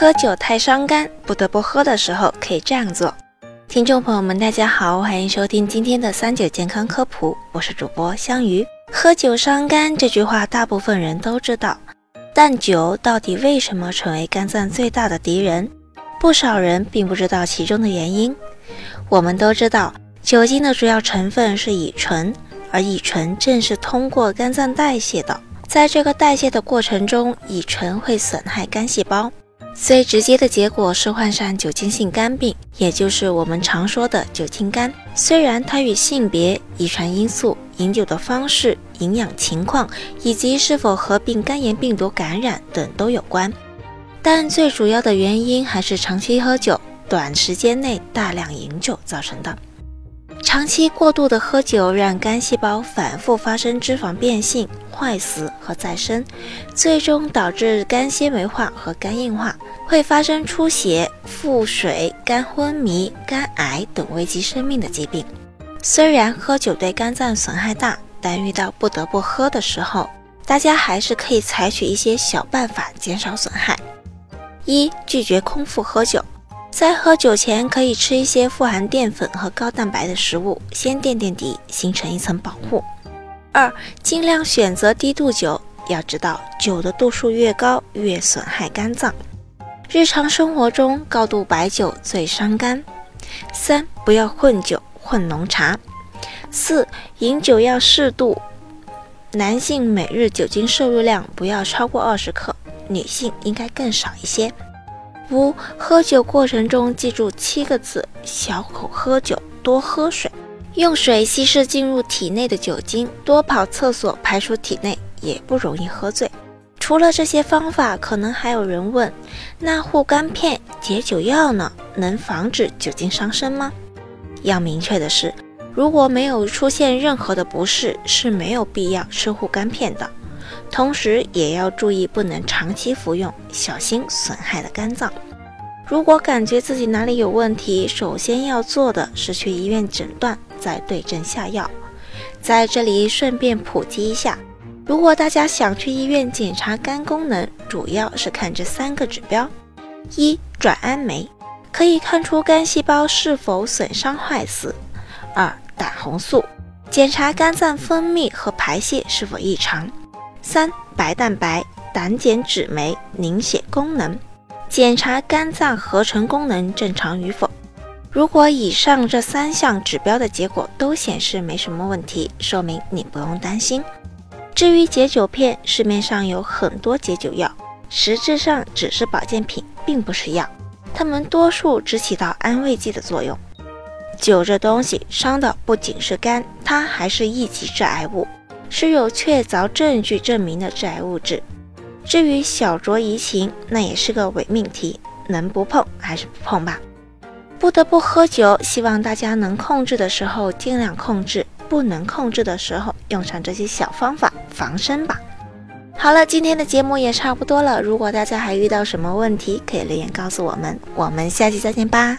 喝酒太伤肝，不得不喝的时候可以这样做。听众朋友们，大家好，欢迎收听今天的三九健康科普，我是主播香鱼。喝酒伤肝这句话，大部分人都知道，但酒到底为什么成为肝脏最大的敌人？不少人并不知道其中的原因。我们都知道，酒精的主要成分是乙醇，而乙醇正是通过肝脏代谢的。在这个代谢的过程中，乙醇会损害肝细胞，最直接的结果是患上酒精性肝病，也就是我们常说的酒精肝。虽然它与性别、遗传因素、饮酒的方式、营养情况以及是否合并肝炎病毒感染等都有关，但最主要的原因还是长期喝酒、短时间内大量饮酒造成的。长期过度的喝酒，让肝细胞反复发生脂肪变性、坏死和再生，最终导致肝纤维化和肝硬化，会发生出血、腹水、肝昏迷、肝癌等危及生命的疾病。虽然喝酒对肝脏损害大，但遇到不得不喝的时候，大家还是可以采取一些小办法减少损害。一、拒绝空腹喝酒。在喝酒前，可以吃一些富含淀粉和高蛋白的食物，先垫垫底，形成一层保护。二，尽量选择低度酒，要知道酒的度数越高，越损害肝脏。日常生活中，高度白酒最伤肝。三，不要混酒，混浓茶。四，饮酒要适度，男性每日酒精摄入量不要超过二十克，女性应该更少一些。五、喝酒过程中记住七个字：小口喝酒，多喝水，用水稀释进入体内的酒精，多跑厕所排出体内，也不容易喝醉。除了这些方法，可能还有人问：那护肝片、解酒药呢？能防止酒精伤身吗？要明确的是，如果没有出现任何的不适，是没有必要吃护肝片的。同时也要注意，不能长期服用，小心损害了肝脏。如果感觉自己哪里有问题，首先要做的是去医院诊断，再对症下药。在这里顺便普及一下，如果大家想去医院检查肝功能，主要是看这三个指标：一、转氨酶，可以看出肝细胞是否损伤坏死；二、胆红素，检查肝脏分泌和排泄是否异常。三白蛋白、胆碱酯酶凝血功能，检查肝脏合成功能正常与否。如果以上这三项指标的结果都显示没什么问题，说明你不用担心。至于解酒片，市面上有很多解酒药，实质上只是保健品，并不是药。它们多数只起到安慰剂的作用。酒这东西伤的不仅是肝，它还是一级致癌物。是有确凿证据证明的致癌物质。至于小酌怡情，那也是个伪命题，能不碰还是不碰吧。不得不喝酒，希望大家能控制的时候尽量控制，不能控制的时候用上这些小方法防身吧。好了，今天的节目也差不多了。如果大家还遇到什么问题，可以留言告诉我们。我们下期再见吧。